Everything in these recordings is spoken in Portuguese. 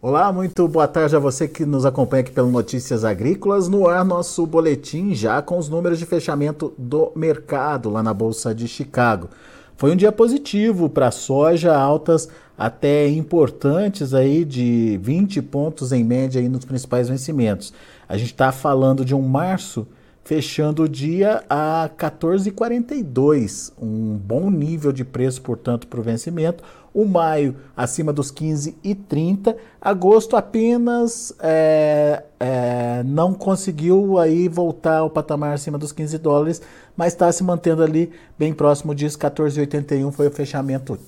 Olá, muito boa tarde a você que nos acompanha aqui pelo Notícias Agrícolas. No ar, nosso boletim já com os números de fechamento do mercado lá na Bolsa de Chicago. Foi um dia positivo para a soja, altas até importantes aí de 20 pontos em média aí nos principais vencimentos. A gente está falando de um março fechando o dia a 14,42, um bom nível de preço, portanto, para o vencimento. O maio acima dos 15,30, agosto apenas é, é, não conseguiu aí voltar ao patamar acima dos 15 dólares, mas está se mantendo ali bem próximo disso, 14,81 foi o fechamento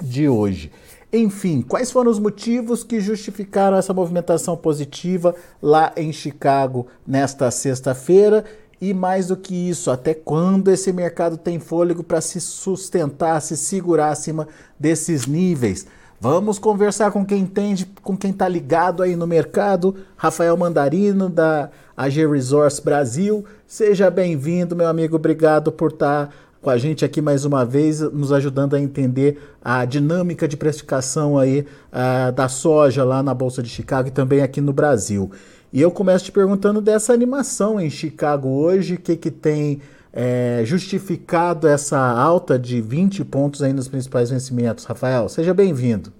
de hoje. Enfim, quais foram os motivos que justificaram essa movimentação positiva lá em Chicago nesta sexta-feira? E mais do que isso, até quando esse mercado tem fôlego para se sustentar, se segurar acima desses níveis? Vamos conversar com quem entende, com quem está ligado aí no mercado. Rafael Mandarino, da AG Resource Brasil. Seja bem-vindo, meu amigo. Obrigado por estar tá com a gente aqui mais uma vez, nos ajudando a entender a dinâmica de precificação aí uh, da soja lá na Bolsa de Chicago e também aqui no Brasil. E eu começo te perguntando dessa animação em Chicago hoje, o que, que tem é, justificado essa alta de 20 pontos aí nos principais vencimentos. Rafael, seja bem-vindo.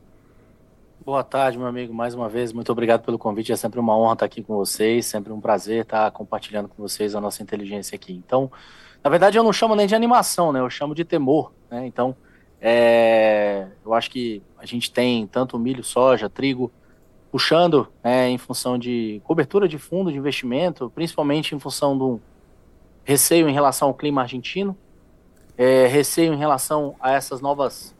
Boa tarde, meu amigo, mais uma vez, muito obrigado pelo convite, é sempre uma honra estar aqui com vocês, sempre um prazer estar compartilhando com vocês a nossa inteligência aqui. Então, na verdade, eu não chamo nem de animação, né, eu chamo de temor, né, então, é, eu acho que a gente tem tanto milho, soja, trigo, puxando né, em função de cobertura de fundo de investimento, principalmente em função do receio em relação ao clima argentino, é, receio em relação a essas novas,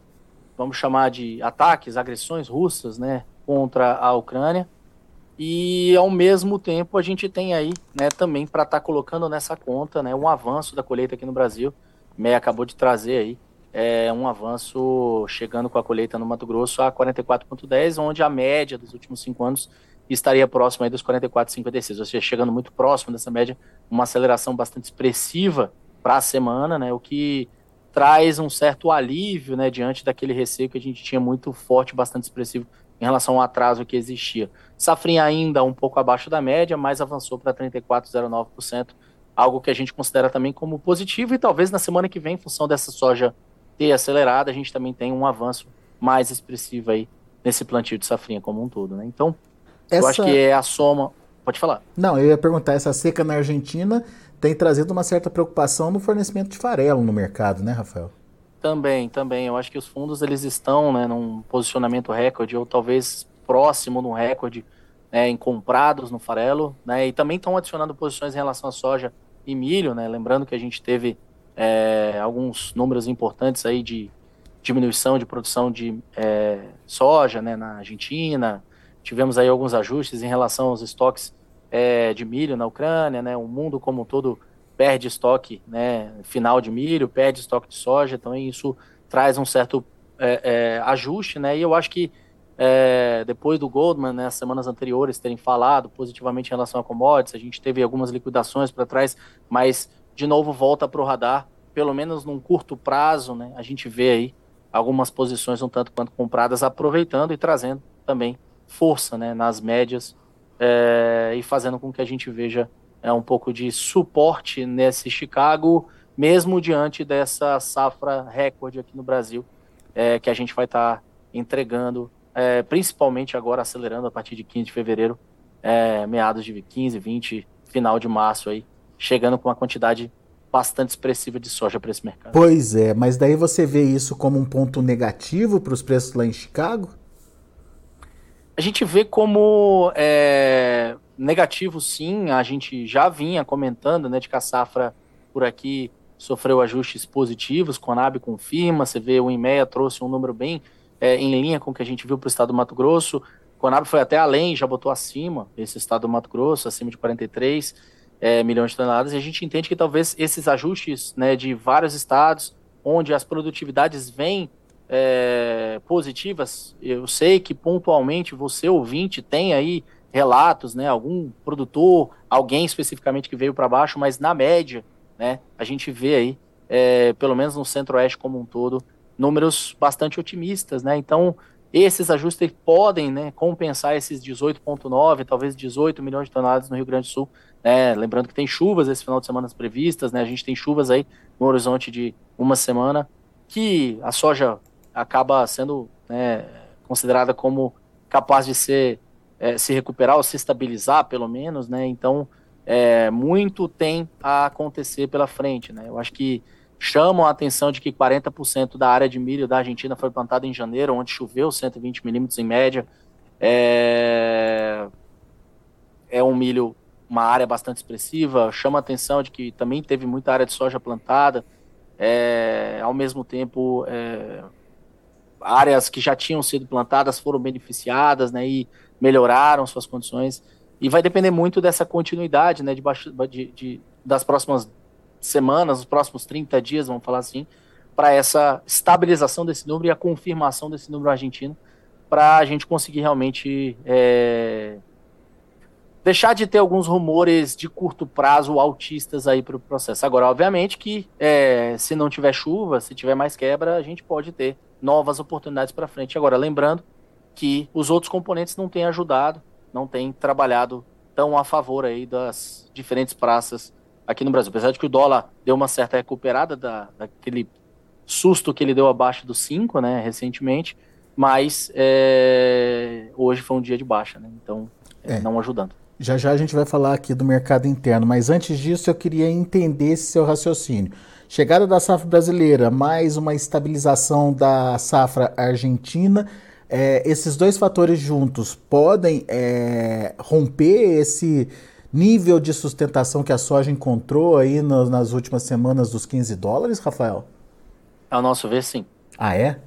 vamos chamar de ataques, agressões russas, né, contra a Ucrânia. E ao mesmo tempo a gente tem aí, né, também para estar tá colocando nessa conta, né, um avanço da colheita aqui no Brasil. Meia acabou de trazer aí é um avanço chegando com a colheita no Mato Grosso a 44,10, onde a média dos últimos cinco anos estaria próxima aí dos 44,56, ou seja, chegando muito próximo dessa média, uma aceleração bastante expressiva para a semana, né, o que traz um certo alívio, né, diante daquele receio que a gente tinha muito forte, bastante expressivo em relação ao atraso que existia. Safrinha ainda um pouco abaixo da média, mas avançou para 34,09%, algo que a gente considera também como positivo e talvez na semana que vem, em função dessa soja ter acelerado, a gente também tem um avanço mais expressivo aí nesse plantio de safrinha como um todo, né? Então, essa... eu acho que é a soma. Pode falar. Não, eu ia perguntar, essa seca na Argentina tem trazido uma certa preocupação no fornecimento de farelo no mercado, né, Rafael? Também, também. Eu acho que os fundos eles estão né, num posicionamento recorde, ou talvez próximo no recorde, né, em comprados no farelo, né, e também estão adicionando posições em relação à soja e milho, né, lembrando que a gente teve é, alguns números importantes aí de diminuição de produção de é, soja né, na Argentina. Tivemos aí alguns ajustes em relação aos estoques é, de milho na Ucrânia, né? O mundo como um todo perde estoque né, final de milho, perde estoque de soja, então isso traz um certo é, é, ajuste, né? E eu acho que é, depois do Goldman, né, semanas anteriores terem falado positivamente em relação a commodities, a gente teve algumas liquidações para trás, mas de novo volta para o radar, pelo menos num curto prazo, né? A gente vê aí algumas posições um tanto quanto compradas, aproveitando e trazendo também força, né? Nas médias é, e fazendo com que a gente veja é, um pouco de suporte nesse Chicago, mesmo diante dessa safra recorde aqui no Brasil, é, que a gente vai estar tá entregando, é, principalmente agora acelerando a partir de 15 de fevereiro, meados de 15, 20, final de março aí, chegando com uma quantidade bastante expressiva de soja para esse mercado. Pois é, mas daí você vê isso como um ponto negativo para os preços lá em Chicago? A gente vê como é, negativo, sim. A gente já vinha comentando né, de que a safra por aqui sofreu ajustes positivos. Conab confirma. Você vê o IMEA trouxe um número bem é, em linha com o que a gente viu para o estado do Mato Grosso. Conab foi até além, já botou acima esse estado do Mato Grosso, acima de 43 é, milhões de toneladas, e a gente entende que talvez esses ajustes né, de vários estados, onde as produtividades vêm é, positivas, eu sei que pontualmente você, ouvinte, tem aí relatos, né, algum produtor, alguém especificamente que veio para baixo, mas na média, né, a gente vê aí, é, pelo menos no centro-oeste como um todo, números bastante otimistas, né, então esses ajustes podem né, compensar esses 18,9, talvez 18 milhões de toneladas no Rio Grande do Sul. Né? Lembrando que tem chuvas esse final de semana previstas, né? a gente tem chuvas aí no horizonte de uma semana, que a soja acaba sendo né, considerada como capaz de ser, é, se recuperar ou se estabilizar, pelo menos. Né? Então, é, muito tem a acontecer pela frente. Né? Eu acho que chamam a atenção de que 40% da área de milho da Argentina foi plantada em janeiro, onde choveu 120 milímetros em média. É... é um milho, uma área bastante expressiva. Chama a atenção de que também teve muita área de soja plantada. É... Ao mesmo tempo, é... áreas que já tinham sido plantadas foram beneficiadas né, e melhoraram suas condições. E vai depender muito dessa continuidade né, de, de, de das próximas semanas, os próximos 30 dias, vamos falar assim, para essa estabilização desse número e a confirmação desse número argentino, para a gente conseguir realmente é, deixar de ter alguns rumores de curto prazo altistas aí para o processo. Agora, obviamente que é, se não tiver chuva, se tiver mais quebra, a gente pode ter novas oportunidades para frente. Agora, lembrando que os outros componentes não têm ajudado, não têm trabalhado tão a favor aí das diferentes praças aqui no Brasil. Apesar de que o dólar deu uma certa recuperada da, daquele susto que ele deu abaixo dos 5, né, recentemente, mas é, hoje foi um dia de baixa, né, então é. não ajudando. Já já a gente vai falar aqui do mercado interno, mas antes disso eu queria entender esse seu raciocínio. Chegada da safra brasileira, mais uma estabilização da safra argentina, é, esses dois fatores juntos podem é, romper esse nível de sustentação que a soja encontrou aí no, nas últimas semanas dos 15 dólares, Rafael? Ao nosso ver, sim. Ah, é?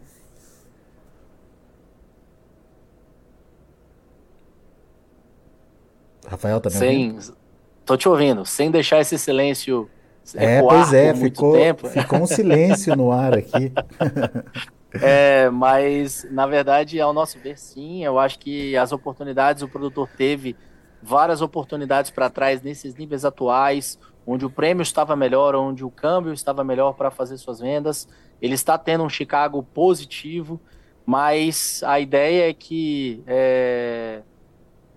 Rafael, tá me Sem... ouvindo? Tô te ouvindo. Sem deixar esse silêncio é, pois é, ficou, ficou um silêncio no ar aqui. É, mas, na verdade, ao nosso ver, sim. Eu acho que as oportunidades o produtor teve várias oportunidades para trás nesses níveis atuais, onde o prêmio estava melhor, onde o câmbio estava melhor para fazer suas vendas. Ele está tendo um Chicago positivo, mas a ideia é que é,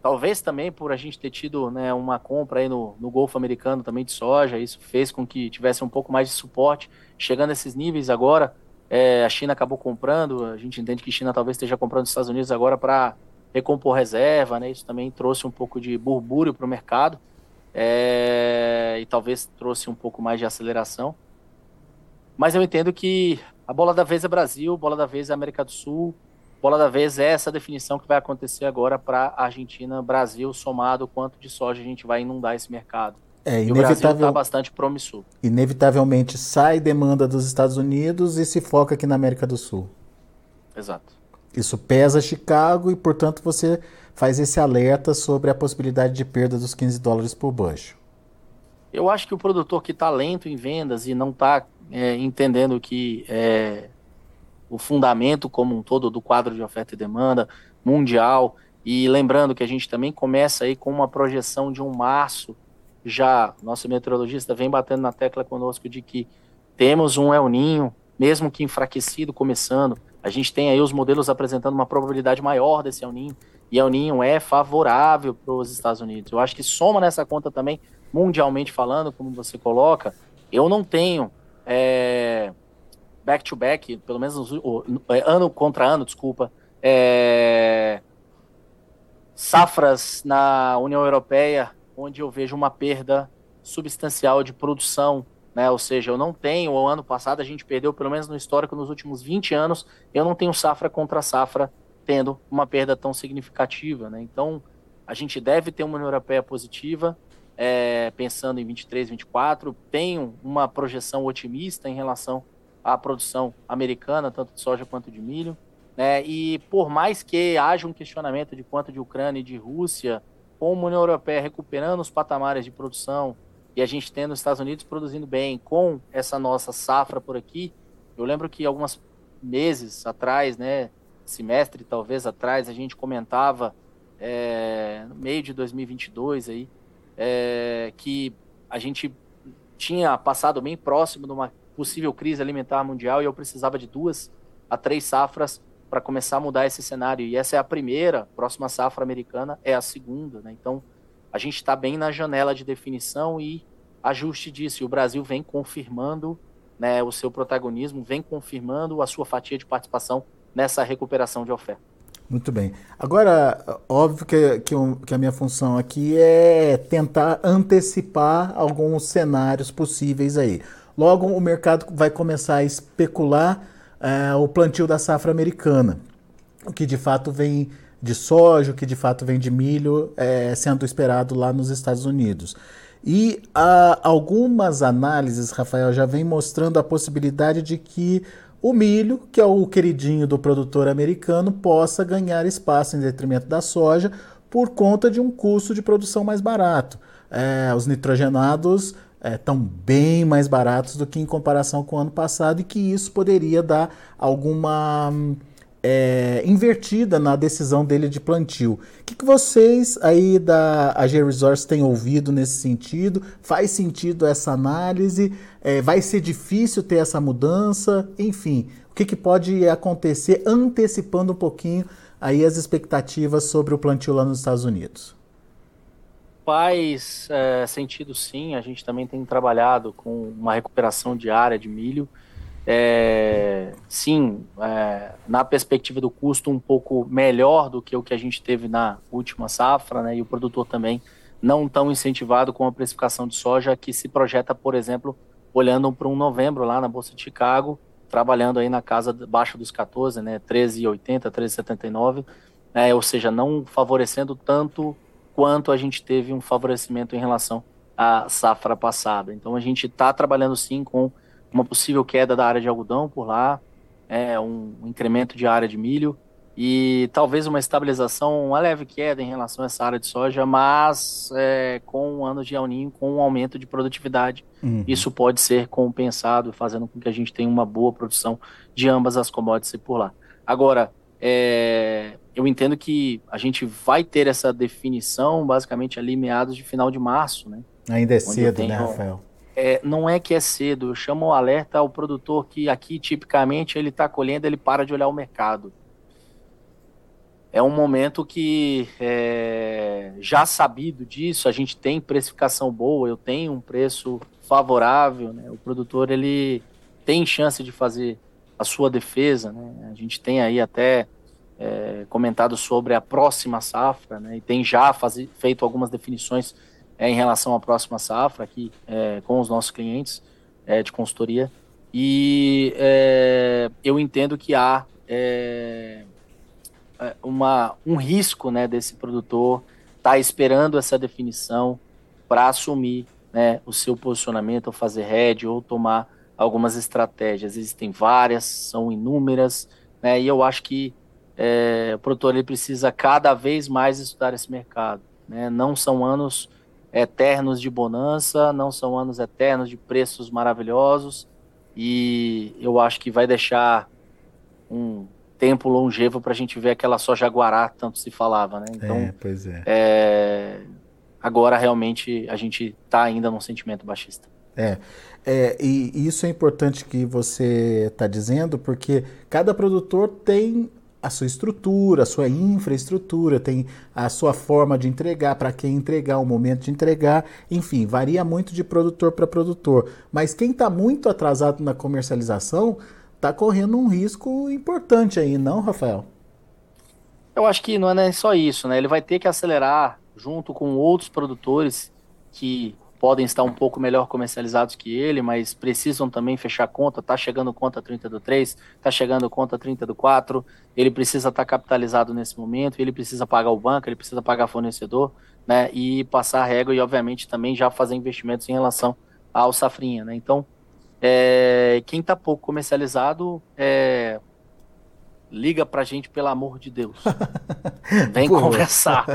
talvez também por a gente ter tido né, uma compra aí no, no Golfo Americano também de soja, isso fez com que tivesse um pouco mais de suporte. Chegando a esses níveis agora, é, a China acabou comprando, a gente entende que a China talvez esteja comprando os Estados Unidos agora para recompor reserva, né? Isso também trouxe um pouco de burbúrio para o mercado é, e talvez trouxe um pouco mais de aceleração. Mas eu entendo que a bola da vez é Brasil, bola da vez é América do Sul, bola da vez é essa definição que vai acontecer agora para Argentina, Brasil, somado quanto de soja a gente vai inundar esse mercado. É, e o Brasil está bastante promissor. Inevitavelmente sai demanda dos Estados Unidos e se foca aqui na América do Sul. Exato. Isso pesa Chicago e, portanto, você faz esse alerta sobre a possibilidade de perda dos 15 dólares por bushel. Eu acho que o produtor que está lento em vendas e não está é, entendendo que é, o fundamento como um todo do quadro de oferta e demanda mundial, e lembrando que a gente também começa aí com uma projeção de um março, já nosso meteorologista vem batendo na tecla conosco de que temos um El Ninho, mesmo que enfraquecido, começando, a gente tem aí os modelos apresentando uma probabilidade maior desse El Ninho, e El Ninho é favorável para os Estados Unidos. Eu acho que soma nessa conta também, mundialmente falando, como você coloca, eu não tenho back-to-back, é, -back, pelo menos é, ano contra ano, desculpa, é, safras na União Europeia onde eu vejo uma perda substancial de produção né? Ou seja, eu não tenho, o ano passado a gente perdeu, pelo menos no histórico, nos últimos 20 anos, eu não tenho safra contra safra tendo uma perda tão significativa, né? Então, a gente deve ter uma União Europeia positiva, é, pensando em 23, 24, tenho uma projeção otimista em relação à produção americana, tanto de soja quanto de milho, né? E por mais que haja um questionamento de quanto de Ucrânia e de Rússia, como a União Europeia recuperando os patamares de produção, e a gente tendo os Estados Unidos produzindo bem com essa nossa safra por aqui, eu lembro que alguns meses atrás, né, semestre talvez atrás, a gente comentava é, no meio de 2022 aí, é, que a gente tinha passado bem próximo de uma possível crise alimentar mundial e eu precisava de duas a três safras para começar a mudar esse cenário. E essa é a primeira, próxima safra americana é a segunda. Né? Então, a gente está bem na janela de definição e ajuste disso. E o Brasil vem confirmando né, o seu protagonismo, vem confirmando a sua fatia de participação nessa recuperação de oferta. Muito bem. Agora, óbvio que, que, que, a minha função aqui é tentar antecipar alguns cenários possíveis aí. Logo, o mercado vai começar a especular é, o plantio da safra americana, o que de fato vem de soja, o que de fato vem de milho, é, sendo esperado lá nos Estados Unidos. E a, algumas análises, Rafael, já vem mostrando a possibilidade de que o milho, que é o queridinho do produtor americano, possa ganhar espaço em detrimento da soja por conta de um custo de produção mais barato. É, os nitrogenados estão é, bem mais baratos do que em comparação com o ano passado e que isso poderia dar alguma é, invertida na decisão dele de plantio. O que, que vocês aí da AG Resource têm ouvido nesse sentido? Faz sentido essa análise? É, vai ser difícil ter essa mudança? Enfim, o que, que pode acontecer antecipando um pouquinho aí as expectativas sobre o plantio lá nos Estados Unidos? Faz é, sentido sim, a gente também tem trabalhado com uma recuperação diária de milho. É, sim, é, na perspectiva do custo, um pouco melhor do que o que a gente teve na última safra, né, e o produtor também não tão incentivado com a precificação de soja que se projeta, por exemplo, olhando para um novembro lá na Bolsa de Chicago, trabalhando aí na casa abaixo dos 14, né, 13,80, 13,79, é, ou seja, não favorecendo tanto quanto a gente teve um favorecimento em relação à safra passada. Então a gente está trabalhando sim com uma possível queda da área de algodão por lá, é, um, um incremento de área de milho e talvez uma estabilização, uma leve queda em relação a essa área de soja, mas é, com anos de alninho, com um aumento de produtividade, uhum. isso pode ser compensado, fazendo com que a gente tenha uma boa produção de ambas as commodities por lá. Agora, é, eu entendo que a gente vai ter essa definição basicamente ali meados de final de março, né? Ainda é cedo, né, Rafael? É, não é que é cedo, eu chamo o alerta ao produtor que aqui, tipicamente, ele está colhendo, ele para de olhar o mercado. É um momento que, é, já sabido disso, a gente tem precificação boa, eu tenho um preço favorável, né? o produtor ele tem chance de fazer a sua defesa, né? a gente tem aí até é, comentado sobre a próxima safra, né? e tem já faz, feito algumas definições é, em relação à próxima safra aqui é, com os nossos clientes é, de consultoria. E é, eu entendo que há é, é, uma, um risco né, desse produtor estar tá esperando essa definição para assumir né, o seu posicionamento, ou fazer head, ou tomar algumas estratégias. Existem várias, são inúmeras, né, e eu acho que o produtor ele precisa cada vez mais estudar esse mercado. Né? Não são anos eternos de bonança, não são anos eternos de preços maravilhosos e eu acho que vai deixar um tempo longevo para a gente ver aquela soja guará tanto se falava, né? Então, é, pois é. é. agora realmente a gente está ainda num sentimento baixista. É, é, e isso é importante que você está dizendo, porque cada produtor tem a sua estrutura, a sua infraestrutura, tem a sua forma de entregar, para quem entregar, o momento de entregar, enfim, varia muito de produtor para produtor. Mas quem está muito atrasado na comercialização está correndo um risco importante aí, não, Rafael? Eu acho que não é só isso, né? Ele vai ter que acelerar junto com outros produtores que podem estar um pouco melhor comercializados que ele, mas precisam também fechar conta. Está chegando conta 30 do 3, está chegando conta 30 do 4. Ele precisa estar tá capitalizado nesse momento, ele precisa pagar o banco, ele precisa pagar fornecedor, né? E passar a régua e, obviamente, também já fazer investimentos em relação ao safrinha, né? Então, é, quem está pouco comercializado, é, liga pra gente, pelo amor de Deus. Vem conversar.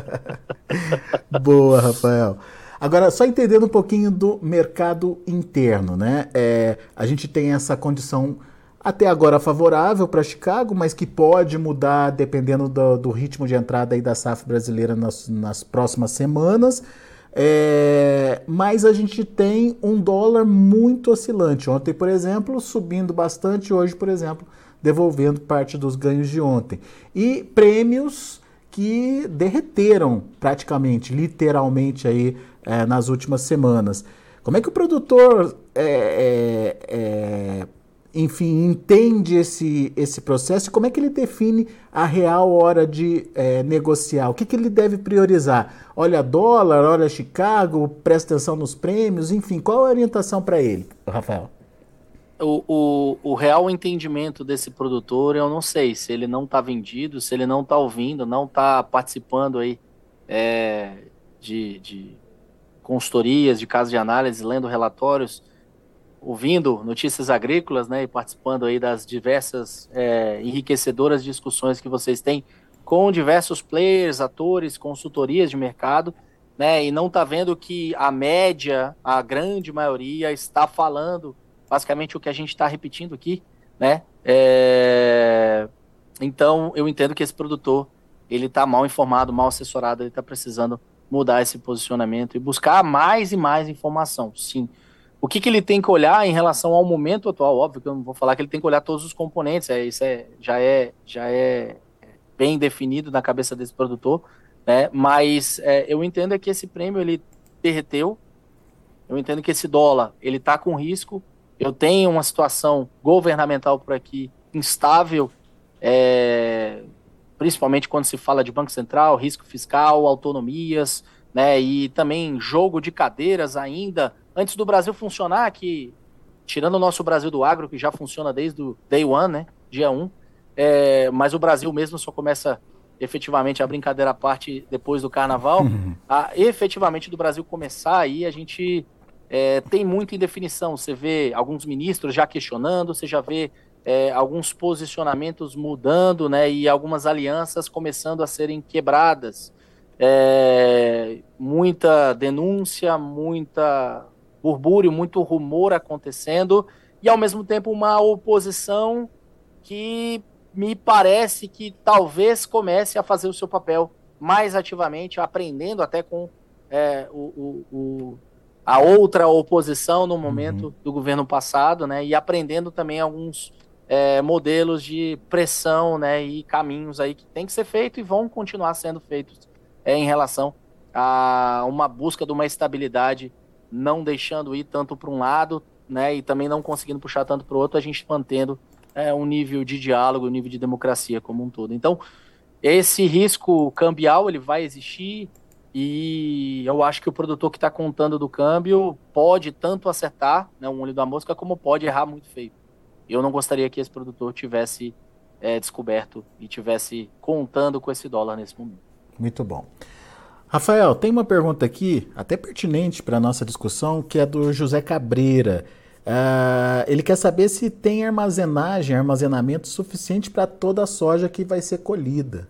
Boa, Rafael. Agora, só entendendo um pouquinho do mercado interno, né? É, a gente tem essa condição até agora favorável para Chicago, mas que pode mudar dependendo do, do, ritmo de entrada aí da safra brasileira nas, nas próximas semanas. É, mas a gente tem um dólar muito oscilante. Ontem, por exemplo, subindo bastante, hoje, por exemplo, devolvendo parte dos ganhos de ontem. E prêmios que derreteram praticamente, literalmente aí é, nas últimas semanas. Como é que o produtor, é, é, é, enfim, entende esse, esse processo e como é que ele define a real hora de é, negociar? O que, que ele deve priorizar? Olha dólar, olha Chicago, presta atenção nos prêmios, enfim, qual a orientação para ele, Rafael? o, o, o, real entendimento desse produtor, eu não sei se ele não está vendido, se ele não está ouvindo, não está participando aí é, de, de consultorias, de casos de análise, lendo relatórios, ouvindo notícias agrícolas, né, e participando aí das diversas é, enriquecedoras discussões que vocês têm com diversos players, atores, consultorias de mercado, né, e não está vendo que a média, a grande maioria está falando basicamente o que a gente está repetindo aqui, né? É... Então, eu entendo que esse produtor, ele está mal informado, mal assessorado, ele está precisando mudar esse posicionamento e buscar mais e mais informação, sim. O que, que ele tem que olhar em relação ao momento atual? Óbvio que eu não vou falar que ele tem que olhar todos os componentes, é, isso é, já, é, já é bem definido na cabeça desse produtor, né? mas é, eu entendo é que esse prêmio ele derreteu, eu entendo que esse dólar ele está com risco, eu tenho uma situação governamental por aqui instável, é, principalmente quando se fala de Banco Central, risco fiscal, autonomias, né, e também jogo de cadeiras ainda, antes do Brasil funcionar, que tirando o nosso Brasil do agro, que já funciona desde o day one, né, dia 1, é, mas o Brasil mesmo só começa efetivamente a brincadeira à parte depois do carnaval, a efetivamente do Brasil começar aí a gente é, tem muita indefinição. Você vê alguns ministros já questionando, você já vê é, alguns posicionamentos mudando, né, e algumas alianças começando a serem quebradas. É, muita denúncia, muita burbúrio, muito rumor acontecendo, e ao mesmo tempo uma oposição que me parece que talvez comece a fazer o seu papel mais ativamente, aprendendo até com é, o, o a outra oposição no momento uhum. do governo passado, né, e aprendendo também alguns é, modelos de pressão, né, e caminhos aí que tem que ser feito e vão continuar sendo feitos é, em relação a uma busca de uma estabilidade, não deixando ir tanto para um lado, né, e também não conseguindo puxar tanto para o outro, a gente mantendo é, um nível de diálogo, um nível de democracia como um todo. Então, esse risco cambial ele vai existir, e eu acho que o produtor que está contando do câmbio pode tanto acertar né, um olho da mosca, como pode errar muito feio. Eu não gostaria que esse produtor tivesse é, descoberto e tivesse contando com esse dólar nesse momento. Muito bom. Rafael, tem uma pergunta aqui, até pertinente para a nossa discussão, que é do José Cabreira. Uh, ele quer saber se tem armazenagem, armazenamento suficiente para toda a soja que vai ser colhida.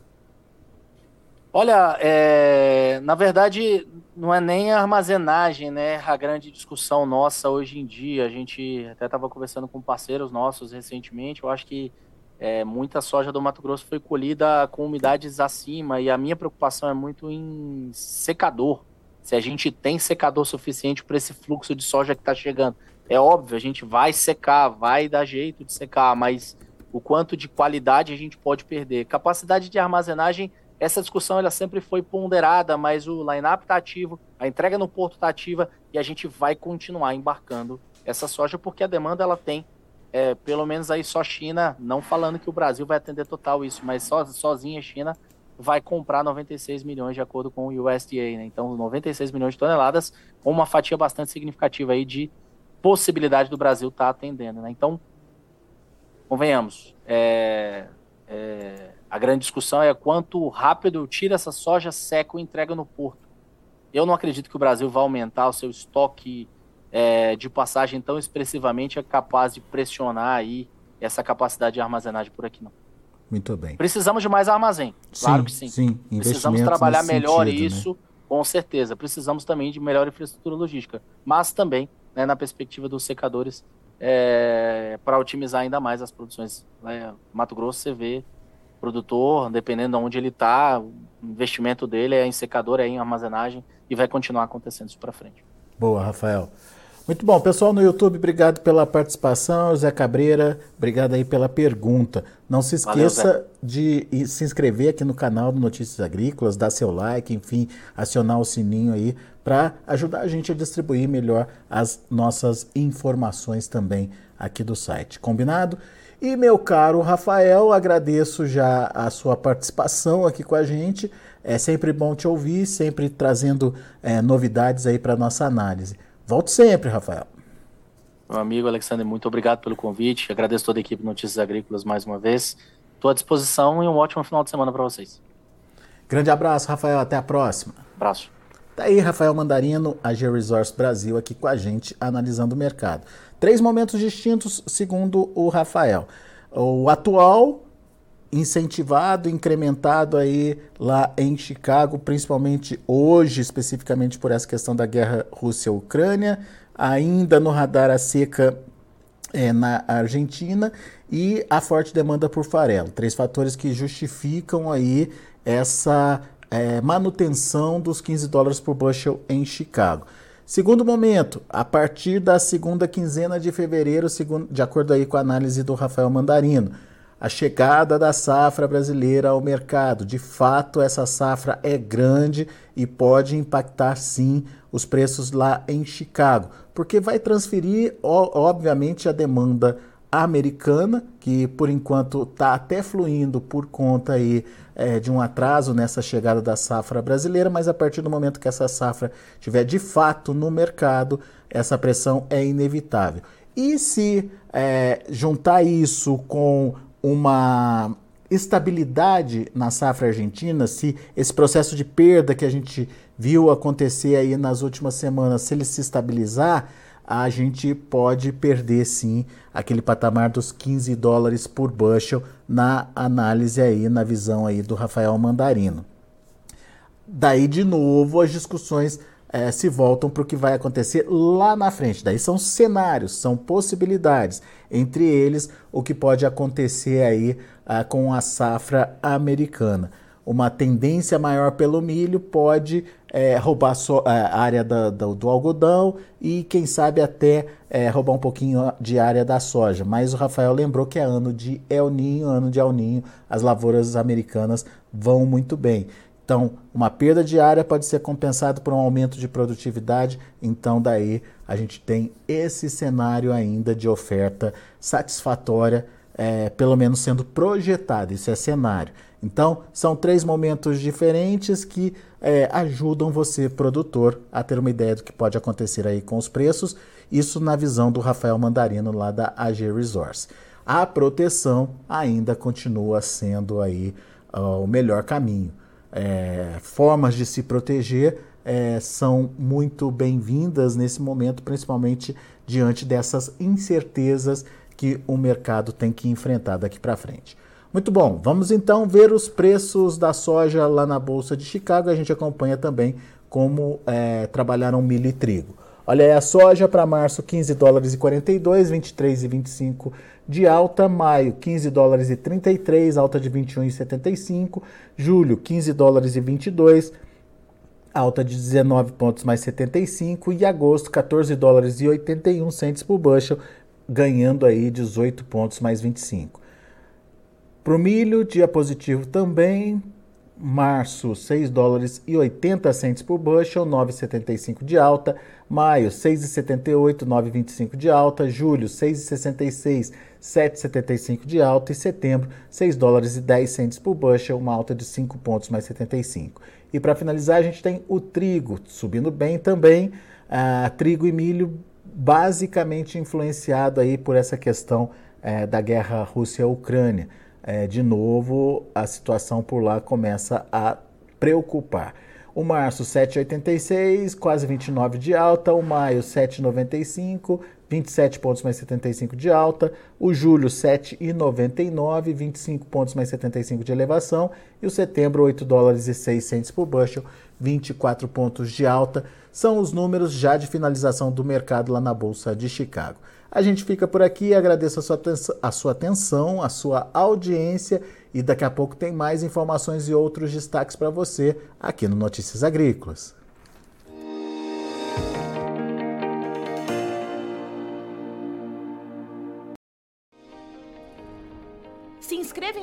Olha, é, na verdade, não é nem a armazenagem, né? A grande discussão nossa hoje em dia. A gente até estava conversando com parceiros nossos recentemente. Eu acho que é, muita soja do Mato Grosso foi colhida com umidades acima e a minha preocupação é muito em secador. Se a gente tem secador suficiente para esse fluxo de soja que está chegando. É óbvio, a gente vai secar, vai dar jeito de secar, mas o quanto de qualidade a gente pode perder. Capacidade de armazenagem essa discussão ela sempre foi ponderada, mas o line-up está ativo, a entrega no porto está ativa e a gente vai continuar embarcando essa soja porque a demanda ela tem, é, pelo menos aí só China, não falando que o Brasil vai atender total isso, mas só, sozinha China vai comprar 96 milhões de acordo com o USDA, né? Então 96 milhões de toneladas, uma fatia bastante significativa aí de possibilidade do Brasil estar tá atendendo, né? Então, convenhamos, é, é, a grande discussão é quanto rápido tira essa soja seca e entrega no porto. Eu não acredito que o Brasil vai aumentar o seu estoque é, de passagem tão expressivamente é capaz de pressionar aí essa capacidade de armazenagem por aqui, não. Muito bem. Precisamos de mais armazém, claro sim, que sim. sim Precisamos trabalhar melhor sentido, né? isso, né? com certeza. Precisamos também de melhor infraestrutura logística, mas também né, na perspectiva dos secadores é, para otimizar ainda mais as produções. Né? Mato Grosso, você vê produtor, dependendo de onde ele está, o investimento dele é em secador, é em armazenagem e vai continuar acontecendo isso para frente. Boa, Rafael. Muito bom, pessoal no YouTube, obrigado pela participação. Zé Cabreira, obrigado aí pela pergunta. Não se esqueça Valeu, de se inscrever aqui no canal do Notícias Agrícolas, dar seu like, enfim, acionar o sininho aí para ajudar a gente a distribuir melhor as nossas informações também aqui do site. Combinado? E meu caro Rafael, agradeço já a sua participação aqui com a gente. É sempre bom te ouvir, sempre trazendo é, novidades aí para nossa análise. Volte sempre, Rafael. Meu amigo Alexandre, muito obrigado pelo convite. Agradeço toda a equipe Notícias Agrícolas mais uma vez. Estou à disposição e um ótimo final de semana para vocês. Grande abraço, Rafael. Até a próxima. Abraço. Tá aí Rafael Mandarino, a G Resource Brasil, aqui com a gente, analisando o mercado. Três momentos distintos, segundo o Rafael. O atual, incentivado, incrementado aí lá em Chicago, principalmente hoje, especificamente por essa questão da guerra Rússia-Ucrânia, ainda no radar a seca é, na Argentina e a forte demanda por farelo. Três fatores que justificam aí essa é, manutenção dos 15 dólares por bushel em Chicago. Segundo momento, a partir da segunda quinzena de fevereiro, segundo, de acordo aí com a análise do Rafael Mandarino, a chegada da safra brasileira ao mercado. De fato, essa safra é grande e pode impactar sim os preços lá em Chicago, porque vai transferir, obviamente, a demanda americana, que por enquanto está até fluindo por conta aí é, de um atraso nessa chegada da safra brasileira, mas a partir do momento que essa safra estiver de fato no mercado, essa pressão é inevitável. E se é, juntar isso com uma estabilidade na safra argentina, se esse processo de perda que a gente viu acontecer aí nas últimas semanas, se ele se estabilizar, a gente pode perder sim aquele patamar dos 15 dólares por bushel na análise aí, na visão aí do Rafael Mandarino. Daí de novo as discussões é, se voltam para o que vai acontecer lá na frente. Daí são cenários, são possibilidades. Entre eles, o que pode acontecer aí ah, com a safra americana uma tendência maior pelo milho pode é, roubar é, a área da, do, algodão e, quem sabe, até é, roubar um pouquinho de área da soja. Mas o Rafael lembrou que é ano de El Ninho, ano de El Ninho, as lavouras americanas vão muito bem. Então, uma perda de área pode ser compensada por um aumento de produtividade. Então, daí a gente tem esse cenário ainda de oferta satisfatória, é, pelo menos sendo projetado. Isso é cenário. Então, são três momentos diferentes que é, ajudam você, produtor, a ter uma ideia do que pode acontecer aí com os preços. Isso na visão do Rafael Mandarino, lá da AG Resource. A proteção ainda continua sendo aí uh, o melhor caminho. É, formas de se proteger é, são muito bem-vindas nesse momento, principalmente diante dessas incertezas que o mercado tem que enfrentar daqui para frente. Muito bom, vamos então ver os preços da soja lá na Bolsa de Chicago. A gente acompanha também como é, trabalharam milho e trigo. Olha aí a soja para março 15 dólares e 42, 23 e 25 de alta, maio 15 dólares e 33, alta de 21,75, julho 15 dólares e 22, alta de 19 pontos mais 75 e agosto 14 dólares e 81 centes por bushel, ganhando aí 18 pontos mais 25. Para o milho, dia positivo também. Março, 6 dólares e 80 centes por bushel, 9,75 de alta. Maio, 6,78, 9,25 de alta. Julho, 6,66, 7,75 de alta. E setembro, 6 dólares e 10 centes por bushel, uma alta de 5 pontos mais 75. E para finalizar, a gente tem o trigo subindo bem também. Uh, trigo e milho basicamente influenciado aí por essa questão uh, da guerra Rússia-Ucrânia é, de novo a situação por lá começa a preocupar. O março 7,86, quase 29 de alta. O maio 7,95, 27 pontos mais 75 de alta. O julho 7,99, 25 pontos mais 75 de elevação. E o setembro 8 dólares e 6 por bushel, 24 pontos de alta. São os números já de finalização do mercado lá na Bolsa de Chicago. A gente fica por aqui, agradeço a sua, a sua atenção, a sua audiência e daqui a pouco tem mais informações e outros destaques para você aqui no Notícias Agrícolas.